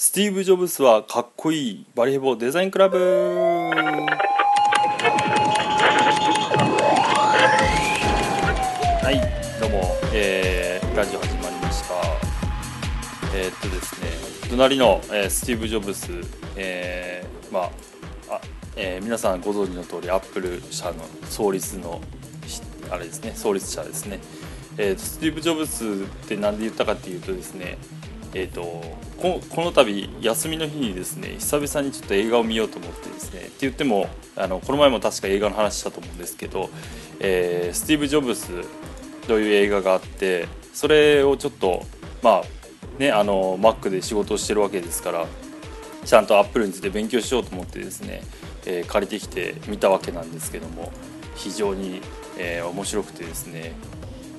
スティーブ・ジョブスはかっこいいバリヘボデザインクラブ。はいどうも、えー、ラジオ始まりました。えー、っとですね隣の、えー、スティーブ・ジョブス、えー、まああ、えー、皆さんご存知の通りアップル社の創立のあれですね創立者ですね。えー、スティーブ・ジョブスって何で言ったかっていうとですねえーと、ここの度休みの日にですね久々にちょっと映画を見ようと思ってですねって言ってもあのこの前も確か映画の話したと思うんですけど、えー、スティーブ・ジョブスという映画があってそれをちょっとまあねあの Mac で仕事をしてるわけですからちゃんと Apple について勉強しようと思ってですね、えー、借りてきて見たわけなんですけども非常に、えー、面白くてですね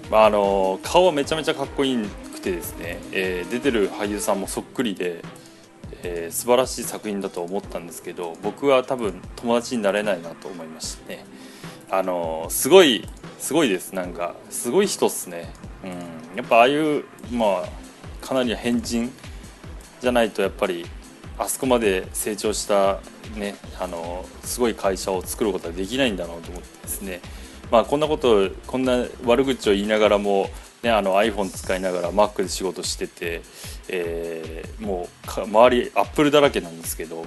まあ、あの顔めちゃめちゃかっこいいくてですね、えー、出てる俳優さんもそっくりで、えー、素晴らしい作品だと思ったんですけど僕は多分友達になれないなと思いましたね。あのすごいすごいです。なんかすごい人っすね。うん。やっぱああいうまあかなりの変人じゃないとやっぱりあそこまで成長したねあのすごい会社を作ることはできないんだなと思ってですね。まあこんなことこんな悪口を言いながらもね、あの iPhone 使いながら Mac で仕事してて、えー、もう周りアップルだらけなんですけど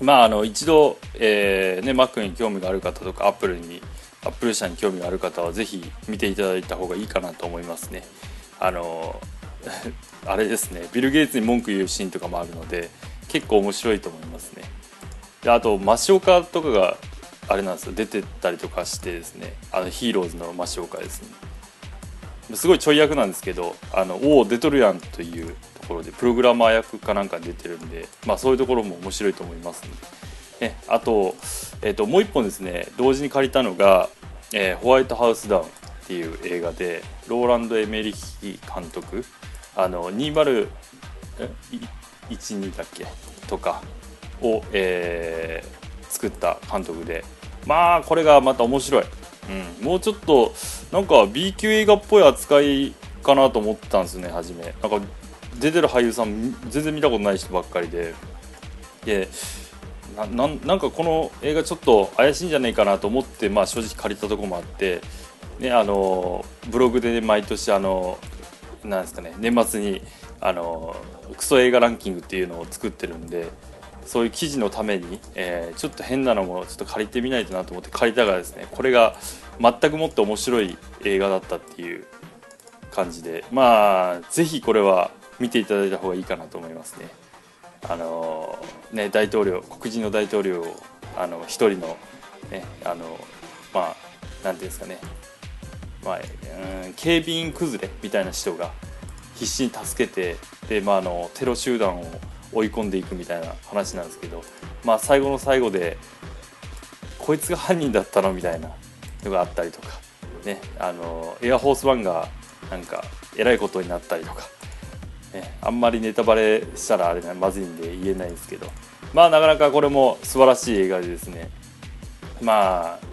まああの一度、えーね、Mac に興味がある方とか Apple に Apple 社に興味がある方はぜひ見ていただいた方がいいかなと思いますね。あの あれですねビル・ゲイツに文句言うシーンとかもあるので結構面白いと思いますね。であと増岡とかがあれなんですよ。出てたりとかしてですね。あのヒーローズの増岡ですね。すごいちょい役なんですけど「あのおお出とるやん」というところでプログラマー役かなんかに出てるんで、まあ、そういうところも面白いと思いますので、ね、あと,、えーと、もう一本ですね同時に借りたのが、えー「ホワイトハウスダウン」っていう映画でローランド・エメリヒ監督あの2012だっけとかを、えー、作った監督でまあこれがまた面白い。うん、もうちょっとなんか B 級映画っぽい扱いかなと思ってたんですね初め。なんか出てる俳優さん全然見たことない人ばっかりで。でななんかこの映画ちょっと怪しいんじゃないかなと思って、まあ、正直借りたとこもあって、ね、あのブログで、ね、毎年あのなんですかね年末にあのクソ映画ランキングっていうのを作ってるんで。そういう記事のために、えー、ちょっと変なのもちょっと借りてみないとなと思って借りたがですねこれが全くもって面白い映画だったっていう感じでまあぜひこれは見ていただいた方がいいかなと思いますね。あのー、ね大統領黒人の大統領をあの一人のねあのまあなんていうんですかねまあ、うん、警備員崩れみたいな人が必死に助けてで、まあ、あのテロ集団を追い込んでいくみたいな話なんですけど、まあ、最後の最後でこいつが犯人だったのみたいなのがあったりとか、ね、あのエアフォースワンがなんかえらいことになったりとか、ね、あんまりネタバレしたらあれなまずいんで言えないんですけどまあなかなかこれも素晴らしい映画でですねまあ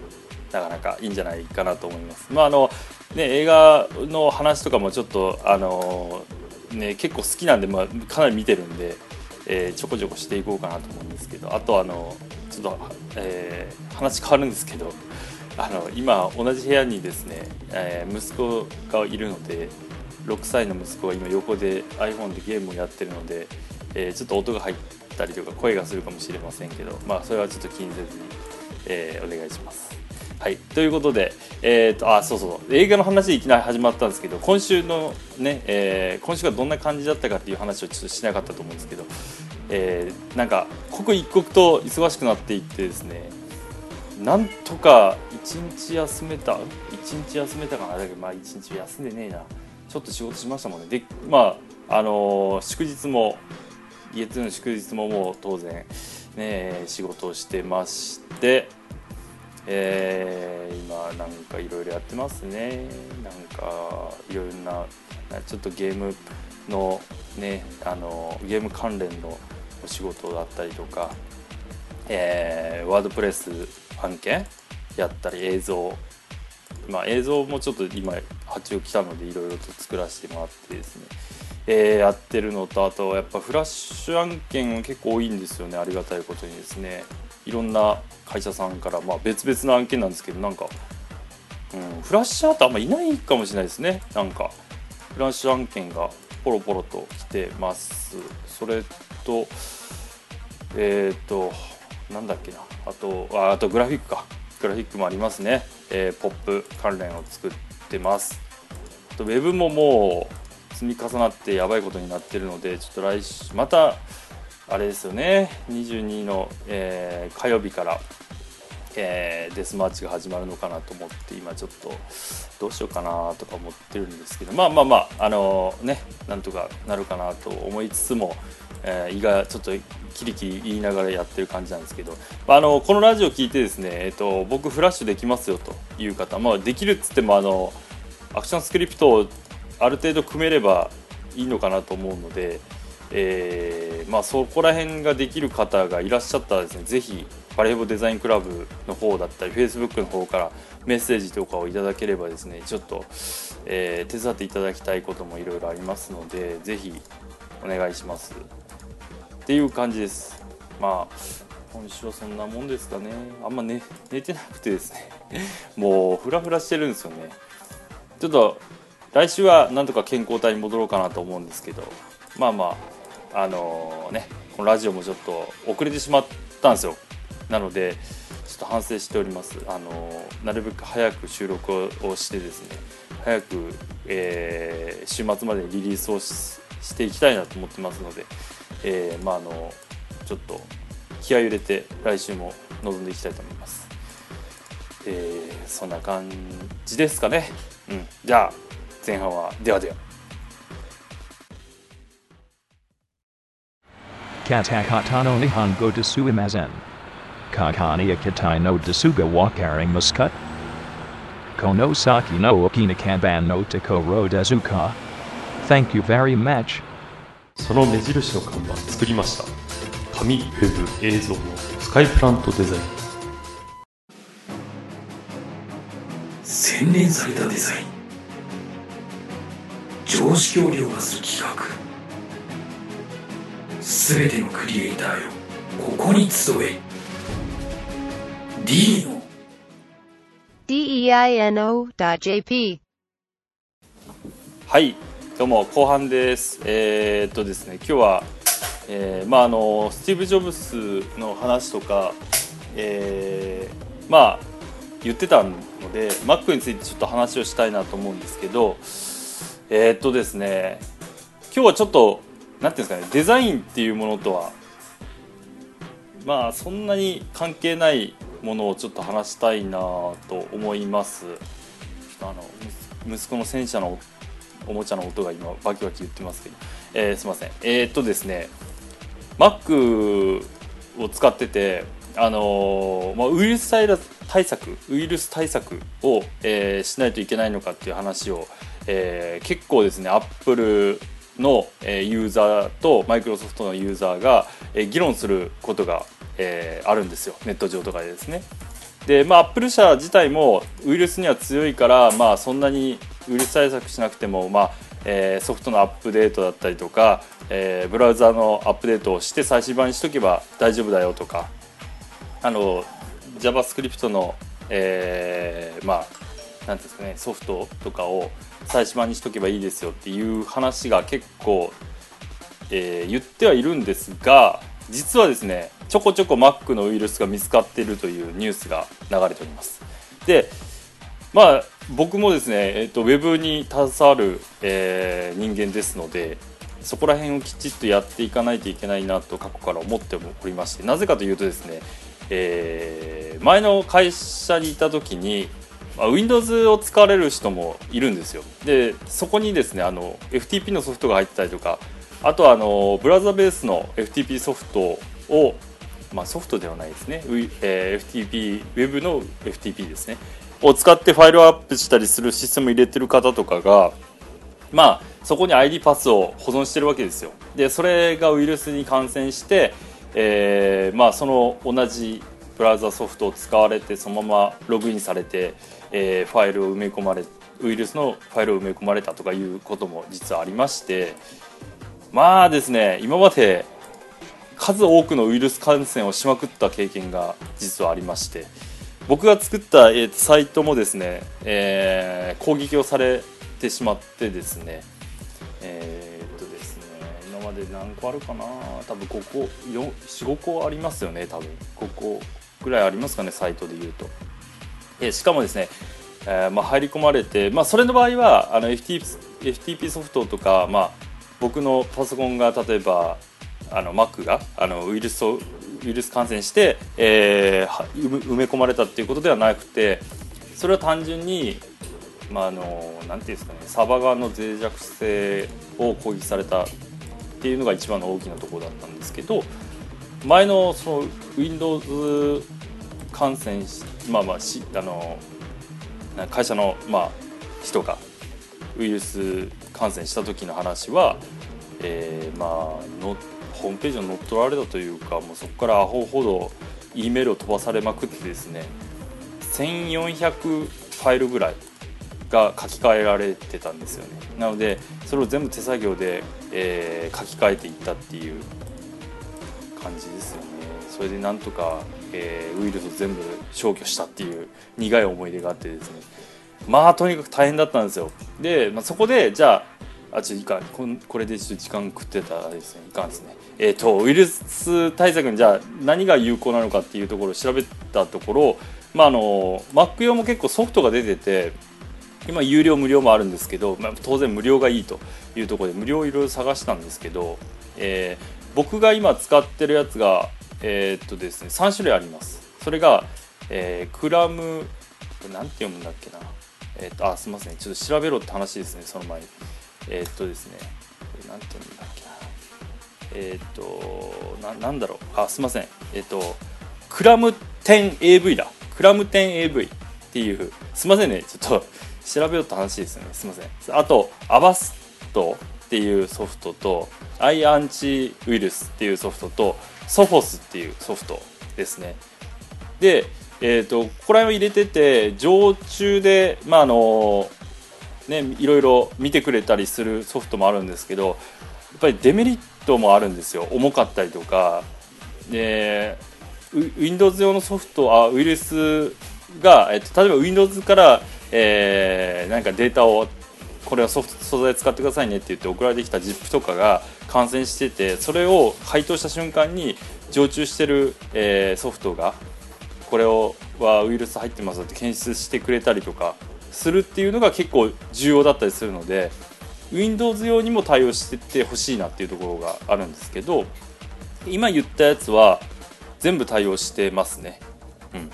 なかなかいいんじゃないかなと思います。まああのね、映画の話とかもちょっとあのね、結構好きなんで、まあ、かなり見てるんでえー、ちょこちょこしていこうかなと思うんですけどあとあのちょっと、えー、話変わるんですけど あの今同じ部屋にですね、えー、息子がいるので6歳の息子が今横で iPhone でゲームをやってるので、えちょっと音が入ったりとか声がするかもしれませんけどまあそれはちょっと気にせずに、えお願いします。はい、ということで、えーと、あそうそう映画の話でいきなり始まったんですけど今週のね、えー、今週がどんな感じだったかっていう話をちょっとしなかったと思うんですけど、えー、なんか刻一刻と忙しくなっていってですねなんとか1日休めた1日休めたかなだけどまあ1日休んでねえな。ちょっと仕事しましたもんね。でまああのー、祝日も月曜の祝日ももう当然ね仕事をしてましてえー、今なんかいろいろやってますね。なんかいろんなちょっとゲームのねあのゲーム関連のお仕事だったりとか、えー、ワードプレス案件やったり映像。まあ映像もちょっと今発注来たのでいろいろと作らせてもらってですね。えー、やってるのとあとやっぱフラッシュ案件結構多いんですよね。ありがたいことにですね。いろんな会社さんから、まあ、別々の案件なんですけどなんか、うん、フラッシュアートあんまいないかもしれないですね。なんかフラッシュ案件がポロポロと来てます。それとえっ、ー、となんだっけな。あとああとグラフィックか。グラフィックもありますね、えー、ポップ関連を作ってます。あとウェブももう積み重なってやばいことになってるのでちょっと来週またあれですよね。22の、えー、火曜日から、えー、デスマーチが始まるのかなと思って今ちょっとどうしようかなとか思ってるんですけどまあまあまああのー、ねなんとかなるかなと思いつつも、えー、胃がちょっとキリキリ言いながらやってる感じなんですけど、まあ、あのこのラジオ聞いてですね、えーと、僕フラッシュできますよという方、まあ、できるっつってもあのアクションスクリプトをある程度組めればいいのかなと思うので、えー、まあ、そこら辺ができる方がいらっしゃったらですねぜひバレーボデザインクラブの方だったり Facebook の方からメッセージとかをいただければですねちょっと、えー、手伝っていただきたいこともいろいろありますのでぜひお願いします。っていう感じです。まあ今週はそんなもんですかね。あんま寝寝てなくてですね。もうフラフラしてるんですよね。ちょっと来週はなんとか健康体に戻ろうかなと思うんですけど。まあまああのねこのラジオもちょっと遅れてしまったんですよ。なのでちょっと反省しております。あのなるべく早く収録をしてですね早く、えー、週末までにリリースをしていきたいなと思ってますので、え、まああのちょっと気合を入れて来週も臨んでいきたいと思います、えー、そんな感じですかね。うん。じゃあ前半はではでは。Katakata no Nihongo desuimazen. Kakani akitai no desuga wakaring muskut. Konosaki no okinakaban no takoro dezuka. Thank you very much. その目印の看板作りました。紙、ウェブ、映像のスカイプラントデザイン。洗練されたデザイン。常識を凌駕する企画。 すべてのクリエイターよここに集え。D の。Deino.jp はいどうも後半です。えー、っとですね今日は、えー、まああのスティーブ・ジョブスの話とかえー、まあ言ってたので Mac についてちょっと話をしたいなと思うんですけどえー、っとですね今日はちょっとなんていうんですかねデザインっていうものとはまあそんなに関係ないものをちょっと話したいなと思います。あの息子の戦車のおもちゃの音が今バキバキ言ってますけど、えー、すいません。えー、っとですね Mac を使っててあのー、まあ、ウイルス対策ウイルス対策を、えー、しないといけないのかっていう話を、えー、結構ですねアップルのユーザーとマイクロソフトのユーザーが議論することがあるんですよネット上とかでですね。でまあ、アップル社自体もウイルスには強いから、まあ、そんなにウイルス対策しなくても、まあえー、ソフトのアップデートだったりとか、えー、ブラウザのアップデートをして最新版にしとけば大丈夫だよとかあの JavaScript の、えー、まあなんですかねソフトとかを最新版にしとけばいいですよっていう話が結構、えー、言ってはいるんですが実はですねちょこちょこ Mac のウイルスが見つかっているというニュースが流れております。でまあ僕もですね、えーと、ウェブに携わる、えー、人間ですのでそこら辺をきちっとやっていかないといけないなと過去から思っておりましてなぜかというとですね、えー、前の会社にいた時にまあ、Windows を使われる人もいるんですよ。でそこにですねあの FTP のソフトが入ってたりとかあとはあのブラウザベースの FTP ソフトを、まあ、ソフトではないですね、えー、FTP ウェブの FTP ですね。を使ってファイルアップしたりするシステム入れてる方とかがまあそこに ID パスを保存してるわけですよ。でそれがウイルスに感染して、えー、まあその同じブラウザソフトを使われてそのままログインされて、えー、ファイルを埋め込まれウイルスのファイルを埋め込まれたとかいうことも実はありましてまあですね今まで数多くのウイルス感染をしまくった経験が実はありまして僕が作った、えーサイトもですね、えー攻撃をされてしまってですねえーっとですね今まで何個あるかな多分ここ45個ありますよね多分5個ぐらいありますかねサイトで言うと。えしかもですね、えーまあ、入り込まれて、まあ、それの場合はあの FTP, FTP ソフトとか、まあ、僕のパソコンが例えばあの Mac があのウイルスをウイルス感染して、えー埋め込まれたっていうことではなくてそれは単純に、まあ、あのなんていうんですかねサーバー側の脆弱性を攻撃されたっていうのが一番の大きなところだったんですけど前のその Windows 感染しまあまあしあの会社のまあ人がウイルス感染した時の話は、えーまあのホームページを乗っ取られたというかもうそこからアホほど E メールを飛ばされまくってですね1400ファイルぐらいが書き換えられてたんですよね。なのでそれを全部手作業で、えー書き換えていったっていう感じですよね。それでなんとか、えーウイルスを全部消去したっていう苦い思い出があってですね。まあとにかく大変だったんですよ。で、まあ、そこでじゃああちょっといかんここれでちょっと時間食ってたらですね。いかんですね。えっ、とウイルス対策にじゃあ何が有効なのかっていうところを調べたところまああの Mac 用も結構ソフトが出てて今有料無料もあるんですけど、まあ、当然無料がいいというところで無料いろいろ探したんですけど、えー僕が今使ってるやつがえーっとですね3種類あります。それが、えークラムこれなんて読むんだっけな。えーっとあすみません。ちょっと調べろって話ですねその前に。えーっとですねこれなんて読むんだっけな。えっとななんだろう。あすみません。えっとクラム 10AV だ。クラム 10AV っていう。すみませんね。ちょっと調べようって話ですね。すみません。あとアバストっていうソフトとアイアンチウイルスっていうソフトとソフォスっていうソフトですね。でえー、とここら辺を入れてて常駐でまああのねいろいろ見てくれたりするソフトもあるんですけどやっぱりデメリットもあるんですよ。重かったりとか。でウ Windows 用のソフトあウイルスが、えっと、例えば Windows から、えーなんかデータをこれはソフト素材使ってくださいねって言って送られてきた ZIP とかが感染しててそれを解凍した瞬間に常駐してる、えーソフトがこれをはウイルス入ってますって検出してくれたりとかするっていうのが結構重要だったりするので Windows 用にも対応してってほしいなっていうところがあるんですけど今言ったやつは全部対応してますね。うん、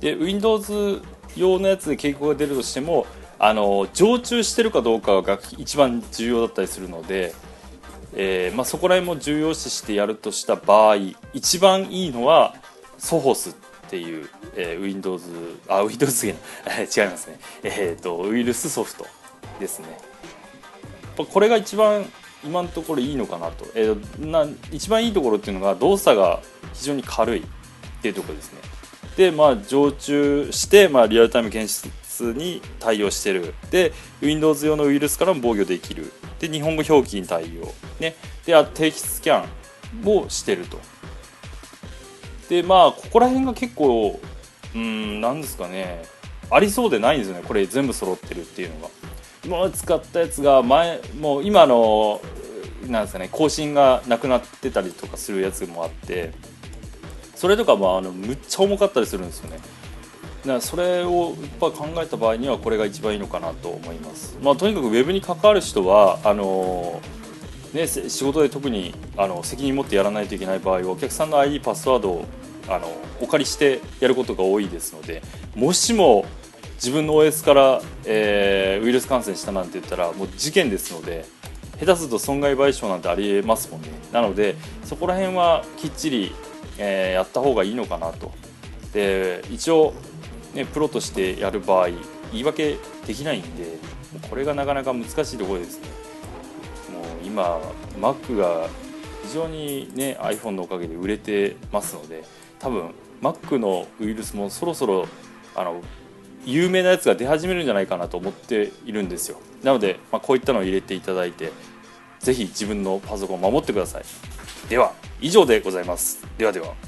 で Windows 用のやつで警告が出るとしてもあの常駐してるかどうかが一番重要だったりするので、えーまあ、そこら辺も重要視してやるとした場合一番いいのはソフォスっていう、えー Windows あ Windows 違いますね、えー、とウイルスソフトですね。やっぱこれが一番今のところいいのかなと、えーな一番いいところっていうのが動作が非常に軽いっていうところですね。でまあ常駐して、まあ、リアルタイム検出に対応してる。で Windows 用のウイルスからも防御できる。で日本語表記に対応。ね。であ定期スキャンもしてると。でまあここら辺が結構うんなんですかね。ありそうでないんですよね。これ全部揃ってるっていうのが。今まで使ったやつが前もう今のなんですかね。更新がなくなってたりとかするやつもあって。それとかもあのむっちゃ重かったりするんですよね。だからそれをやっぱ考えた場合にはこれが一番いいのかなと思います、まあ、とにかくウェブに関わる人はあのね、仕事で特にあの責任を持ってやらないといけない場合はお客さんの ID パスワードをあのお借りしてやることが多いですのでもしも自分の OS から、えーウイルス感染したなんて言ったらもう事件ですので下手すると損害賠償なんてありえますもんね。なのでそこら辺はきっちり、えーやった方がいいのかなと。で一応、ね、プロとしてやる場合言い訳できないんでこれがなかなか難しいところですね。もう今 Mac が非常にね iPhone のおかげで売れてますので多分 Mac のウイルスもそろそろあの有名なやつが出始めるんじゃないかなと思っているんですよ。なので、まあ、こういったのを入れていただいてぜひ自分のパソコンを守ってください。では以上でございます。ではでは。